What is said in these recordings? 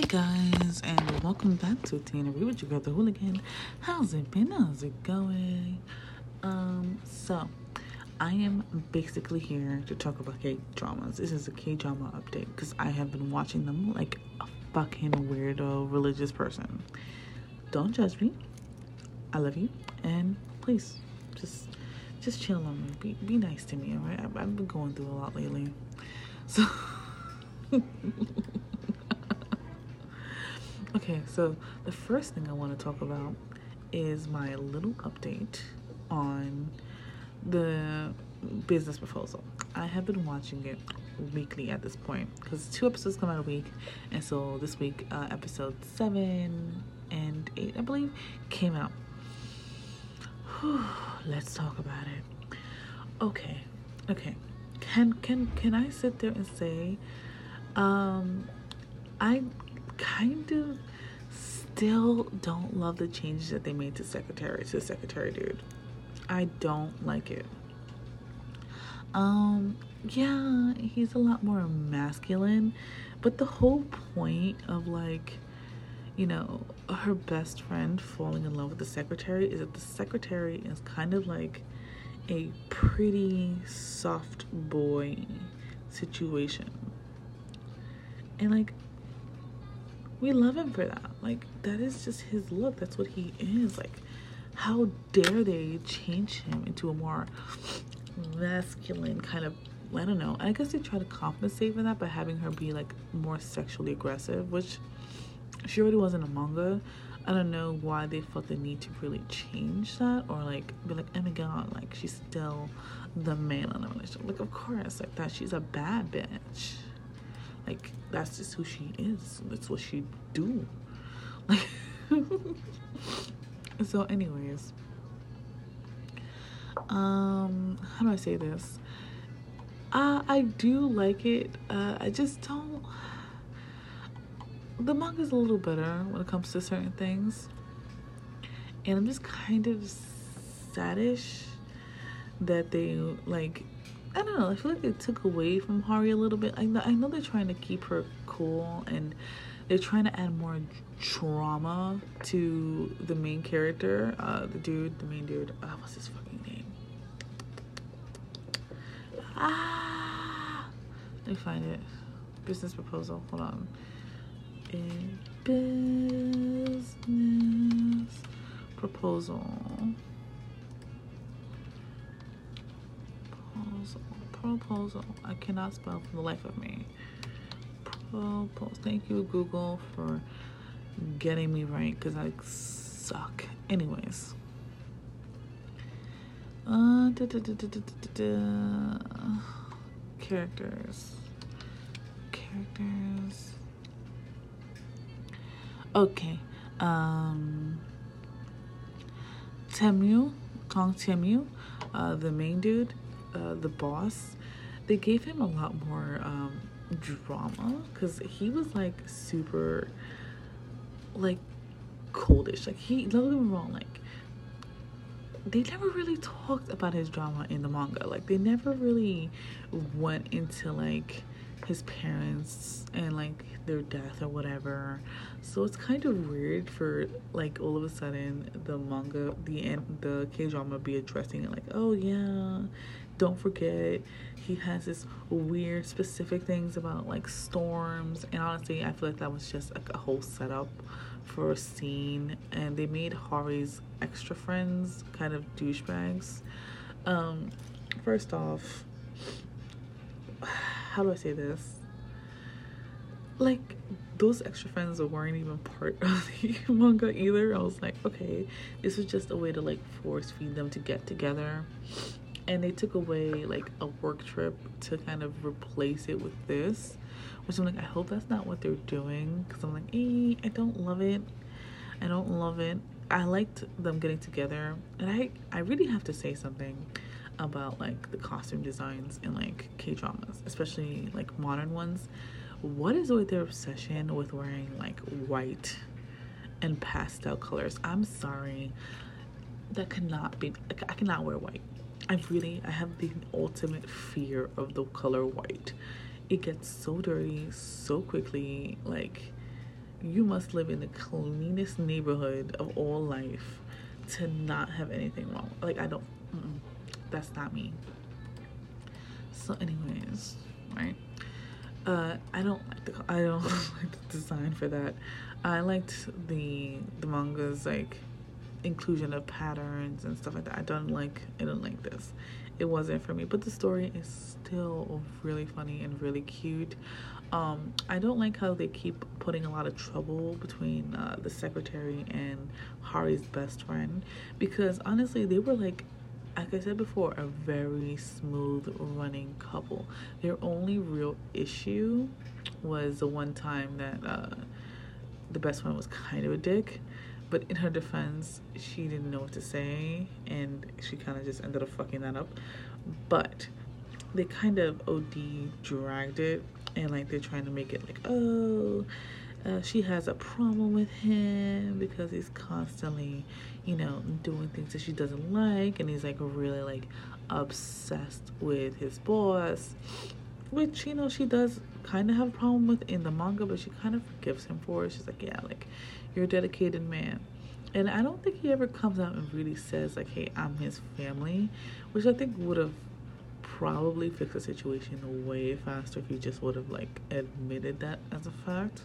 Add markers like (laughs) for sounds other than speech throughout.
Hey guys, and welcome back to Tina Reed with your girl, the Hooligan. How's it been? How's it going? Um, so I am basically here to talk about K dramas. This is a K drama update because I have been watching them like a fucking weirdo religious person. Don't judge me. I love you, and please just just chill on me. Be be nice to me, alright? I've, I've been going through a lot lately, so. (laughs) okay, so the first thing I want to talk about is my little update on the business proposal. I have been watching it weekly at this point because two episodes come out a week, and so this week, uh, episode seven and eight, I believe, came out. Whew, (sighs) let's talk about it. Okay, okay. Can can can I sit there and say, um, I kind of still don't love the changes that they made to secretary to secretary dude. I don't like it. Um, yeah, he's a lot more masculine, but the whole point of like, you know, her best friend falling in love with the secretary is that the secretary is kind of like a pretty soft boy situation. And like we love him for that. Like that is just his look. That's what he is. Like how dare they change him into a more masculine kind of I don't know. I guess they try to compensate for that by having her be like more sexually aggressive, which she already was in a manga. I don't know why they felt the need to really change that or like be like, oh my god, like she's still the man in the relationship. Like of course, like that she's a bad bitch. Like that's just who she is. That's what she do. Like (laughs) so anyways. Um how do I say this? Uh, I do like it. Uh, I just don't. The manga's a little better when it comes to certain things, and I'm just kind of saddish that they like. I don't know. I feel like they took away from Hari a little bit. I know, I know they're trying to keep her cool and they're trying to add more drama to the main character. Uh, the dude, the main dude. Uh, what's his fucking name? Ah, let me find it. Business proposal. Hold on. A business proposal. Proposal. Proposal. I cannot spell for the life of me. Propose. Thank you, Google, for getting me right because I suck. Anyways. Uh, da, da, da. Characters. Characters. Okay. Um, Tae-moo, Kang Tae-moo, uh, the main dude, uh, the boss, they gave him a lot more um, drama because he was like super, like, coldish. Like, he, don't get me wrong, like, they never really talked about his drama in the manga. Like they never really went into like his parents and like their death or whatever. So it's kind of weird for like all of a sudden the manga, the end, the K drama be addressing it like, oh yeah, don't forget he has this weird specific things about like storms. And honestly, I feel like that was just like a whole setup for a scene and they made Hari's extra friends kind of douchebags. Um, first off, how do I say this? Like those extra friends weren't even part (laughs) of the manga either. I was like, okay, this was just a way to like force feed them to get together. And they took away like a work trip to kind of replace it with this which I'm like, I hope that's not what they're doing because I'm like, eh, I don't love it. I don't love it. I liked them getting together, and I I really have to say something about like the costume designs in like K dramas, especially like modern ones. What is with their obsession with wearing like white and pastel colors? I'm sorry, that cannot be. I cannot wear white. I really I have the ultimate fear of the color white it gets so dirty so quickly like you must live in the cleanest neighborhood of all life to not have anything wrong. Like I don't, that's not me. So, anyways, right? Uh, I don't like the I don't (laughs) like the design for that. I liked the the manga's like inclusion of patterns and stuff like that. I don't like I don't like this. It wasn't for me, but the story is still really funny and really cute. Um, I don't like how they keep putting a lot of trouble between uh, the secretary and Hari's best friend because honestly, they were like like I said before, a very smooth running couple. Their only real issue was the one time that uh, the best friend was kind of a dick. But in her defense, she didn't know what to say, and she kind of just ended up fucking that up. But they kind of OD dragged it, and like they're trying to make it like, oh, uh, she has a problem with him because he's constantly, you know, doing things that she doesn't like, and he's like really like obsessed with his boss, which you know she does kind of have a problem with in the manga, but she kind of forgives him for it. She's like, yeah, like you're a dedicated man. And I don't think he ever comes out and really says like, "Hey, I'm his family," which I think would have probably fixed the situation way faster if he just would have like admitted that as a fact.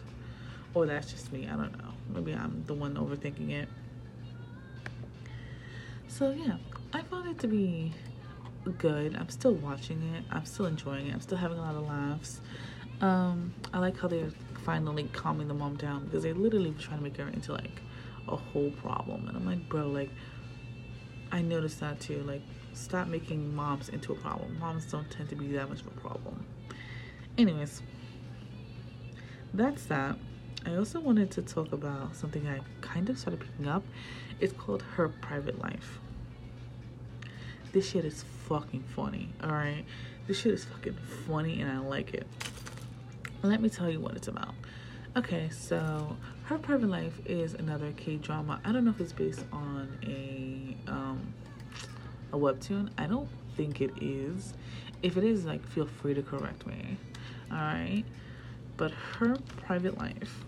Or that's just me. I don't know. Maybe I'm the one overthinking it. So yeah, I found it to be good. I'm still watching it. I'm still enjoying it. I'm still having a lot of laughs. Um, I like how they're finally calming the mom down because they literally were trying to make her into like a whole problem. And I'm like, bro, like I noticed that too. Like, stop making moms into a problem. Moms don't tend to be that much of a problem. Anyways, that's that. I also wanted to talk about something I kind of started picking up. It's called Her Private Life. This shit is fucking funny, alright? This shit is fucking funny and I like it. Let me tell you what it's about. Okay, so Her Private Life is another K drama. I don't know if it's based on a um a webtoon. I don't think it is. If it is, like feel free to correct me. Alright. But Her Private Life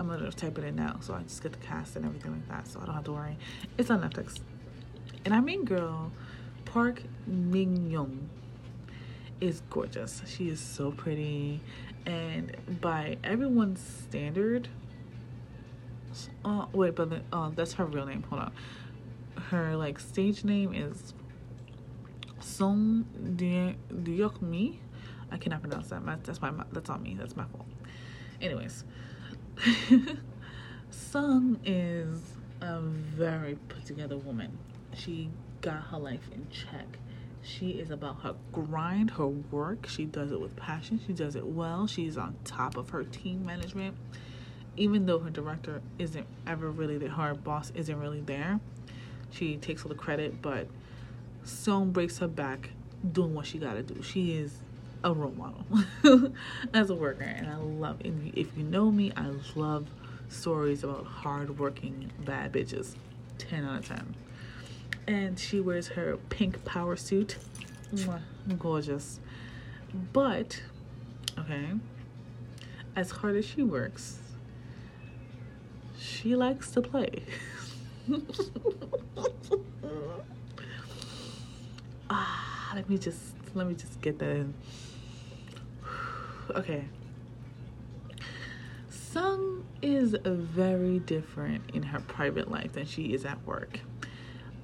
I'm gonna type it in now so I just get the cast and everything like that so I don't have to worry. It's on Netflix. And our main girl, Park Min Young, is gorgeous. She is so pretty. And by everyone's standard, uh, wait, but uh, that's her real name. Hold on. Her like stage name is Song Deok Mi. I cannot pronounce that. That's my that's on me. That's my fault. Anyways, (laughs) Sung is a very put together woman. She got her life in check. She is about her grind, her work. She does it with passion. She does it well. She's on top of her team management. Even though her director isn't ever really there, her boss isn't really there, she takes all the credit, but Song breaks her back doing what she gotta do. She is a role model (laughs) as a worker and I love. If you know me, I love stories about hardworking bad bitches. 10 out of 10. And she wears her pink power suit. Mwah, gorgeous. But, okay, as hard as she works, she likes to play. (laughs) ah, let me just let me just get that in (sighs) okay. Sung is very different in her private life than she is at work.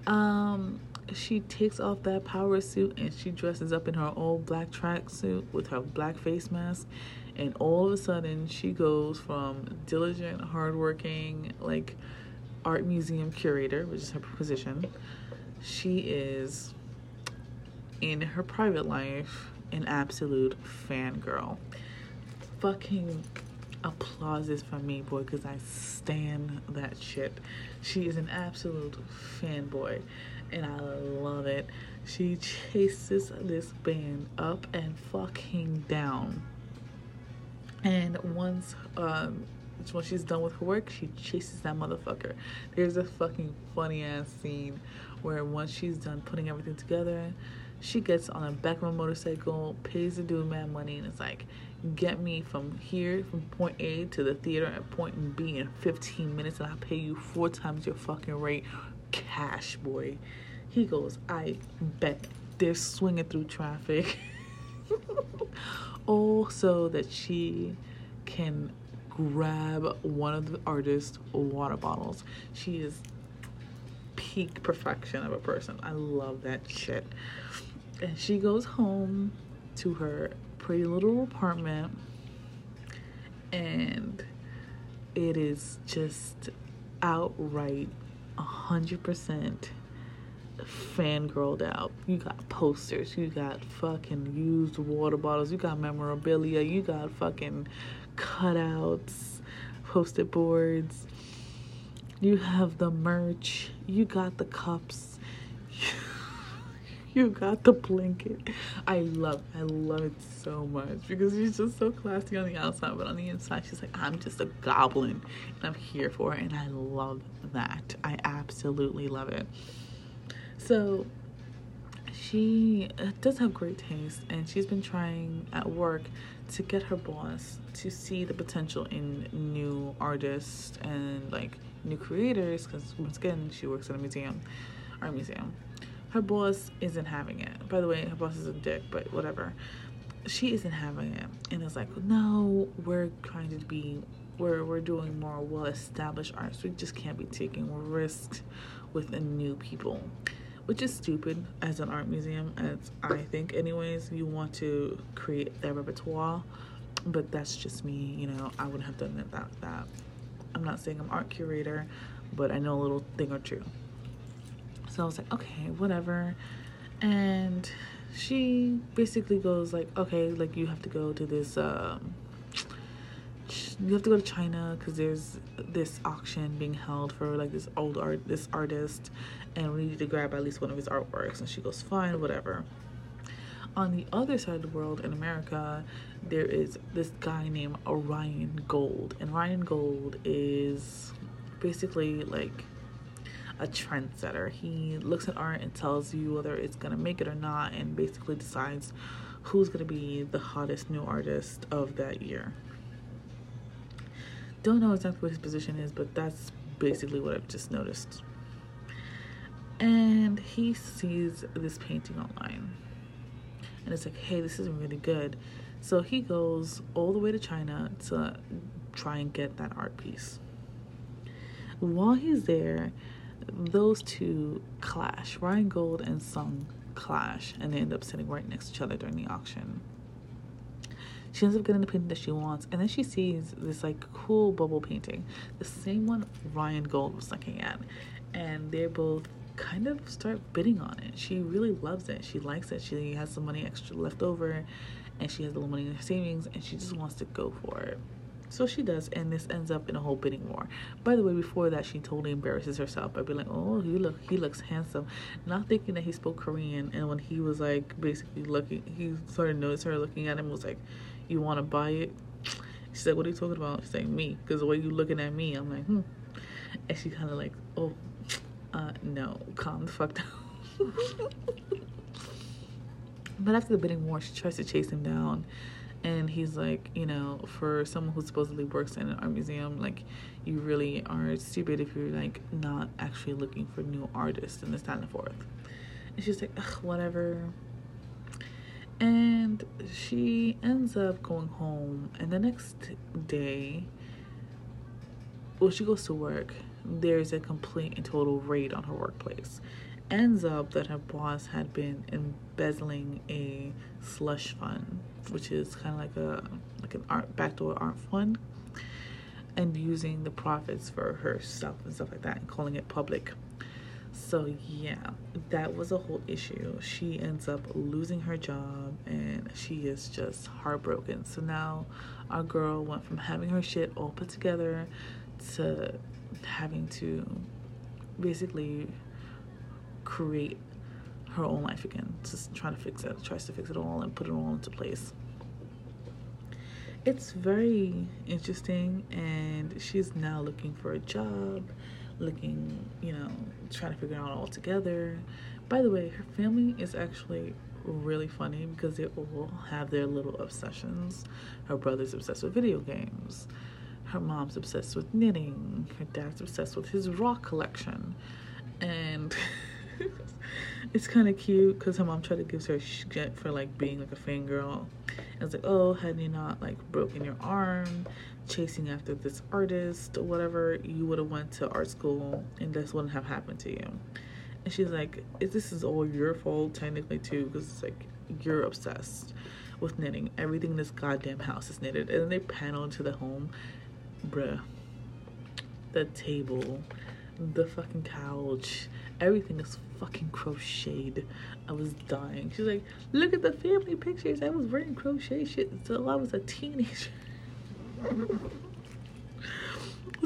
Um, she takes off that power suit and she dresses up in her old black tracksuit with her black face mask, and all of a sudden she goes from diligent, hardworking, like art museum curator, which is her position. She is in her private life an absolute fangirl. Fucking applauses from me, boy, because I stand that shit. She is an absolute fanboy, and I love it. She chases this band up and fucking down. And once, um, when she's done with her work, she chases that motherfucker. There's a fucking funny ass scene where once she's done putting everything together, She gets on the back of a motorcycle, pays the dude mad money, and it's like, get me from here, from point A to the theater at point B in 15 minutes, and I'll pay you four times your fucking rate. Cash, boy. He goes, I bet they're swinging through traffic. (laughs) all so that she can grab one of the artist's water bottles. She is peak perfection of a person. I love that shit. And she goes home to her pretty little apartment and it is just outright a hundred percent fangirled out. You got posters, you got fucking used water bottles, you got memorabilia, you got fucking cutouts, post-it boards. You have the merch, you got the cups. (laughs) you got the blanket. I love, I love it so much because she's just so classy on the outside, but on the inside, she's like, I'm just a goblin and I'm here for it. And I love that. I absolutely love it. So she uh, does have great taste, and she's been trying at work to get her boss to see the potential in new artists and like new creators. Because once again, she works at a museum, art museum. Her boss isn't having it. By the way, her boss is a dick, but whatever. She isn't having it, and it's like, no, we're trying to be we're, we're doing more well-established arts. We just can't be taking risks with the new people which is stupid as an art museum as i think anyways you want to create their repertoire but that's just me you know i wouldn't have done it that that i'm not saying i'm art curator but i know a little thing or two. So i was like okay whatever. And she basically goes like okay like you have to go to this um you have to go to China because there's this auction being held for like this old art this artist and we need to grab at least one of his artworks. And she goes fine whatever on the other side of the world in America there is this guy named Orion Gold and Ryan Gold is basically like a trendsetter he looks at art and tells you whether it's gonna make it or not and basically decides who's gonna be the hottest new artist of that year don't know exactly what his position is, but that's basically what I've just noticed. And he sees this painting online. And it's like, hey, this isn't really good. So he goes all the way to China to try and get that art piece. While he's there, those two clash. Ryan Gold and Sung clash, and they end up sitting right next to each other during the auction. She ends up getting the painting that she wants, and then she sees this like cool bubble painting, the same one Ryan Gold was looking at, and they're both kind of start bidding on it. She really loves it. She likes it. She has some money extra left over, and she has a little money in her savings, and she just wants to go for it. So she does, and this ends up in a whole bidding war. By the way, before that, she totally embarrasses herself by being like, "Oh, he look, he looks handsome," not thinking that he spoke Korean. And when he was like basically looking, he sort of noticed her looking at him was like, you want to buy it? She said, what are you talking about? She's like, me. Because the way you looking at me, I'm like, hmm. And she kind of like, oh, uh, no, calm the fuck down. but after the bidding war, she tries to chase him down. And he's like, you know, for someone who supposedly works in an art museum, like, you really are stupid if you're, like, not actually looking for new artists and this, that, and the fourth. And she's like, whatever and she ends up going home and the next day well she goes to work there's a complete and total raid on her workplace. Ends up that her boss had been embezzling a slush fund which is kind of like a like an art backdoor art fund and using the profits for herself and stuff like that and calling it public. So yeah that was a whole issue. She ends up losing her job and she is just heartbroken. So now our girl went from having her shit all put together to having to basically create her own life again just trying to fix it tries to fix it all and put it all into place it's very interesting and she's now looking for a job looking, you know, trying to figure it out all together. By the way, her family is actually really funny because they all have their little obsessions. Her brother's obsessed with video games. Her mom's obsessed with knitting. Her dad's obsessed with his rock collection. And (laughs) it's kind of cute because her mom tried to give her shit for like being like a fangirl. And it's like, oh, had you not like broken your arm chasing after this artist or whatever, you would have went to art school and this wouldn't have happened to you. And she's like, this is all your fault technically too because it's like you're obsessed with knitting. Everything in this goddamn house is knitted. And then they panel into the home. Bruh. The table, the fucking couch, everything is fucking crocheted. I was dying. She's like, look at the family pictures. I was wearing crochet shit until I was a teenager. (laughs)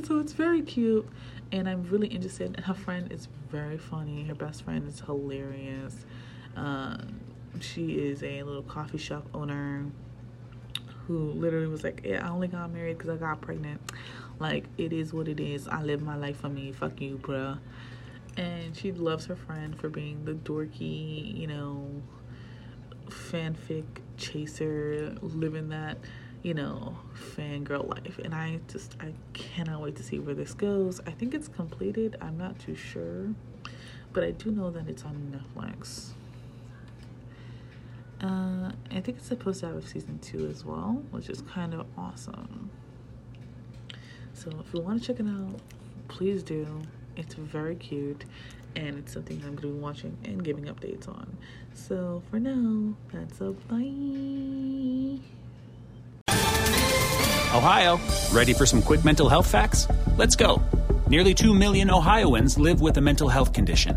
so it's very cute and I'm really interested. And her friend is very funny. Her best friend is hilarious. Uh, she is a little coffee shop owner who literally was like, "Yeah, I only got married because I got pregnant." Like it is what it is. I live my life for me. Fuck you, bruh and she loves her friend for being the dorky, you know, fanfic chaser, living that, you know, fangirl life. And I just, I cannot wait to see where this goes. I think it's completed. I'm not too sure, but I do know that it's on Netflix. Uh, I think it's supposed to have a season two as well, which is kind of awesome. So if you want to check it out, please do. It's very cute and it's something I'm going to be watching and giving updates on. So for now, that's a bye. Ohio, ready for some quick mental health facts? Let's go. Nearly 2 million Ohioans live with a mental health condition.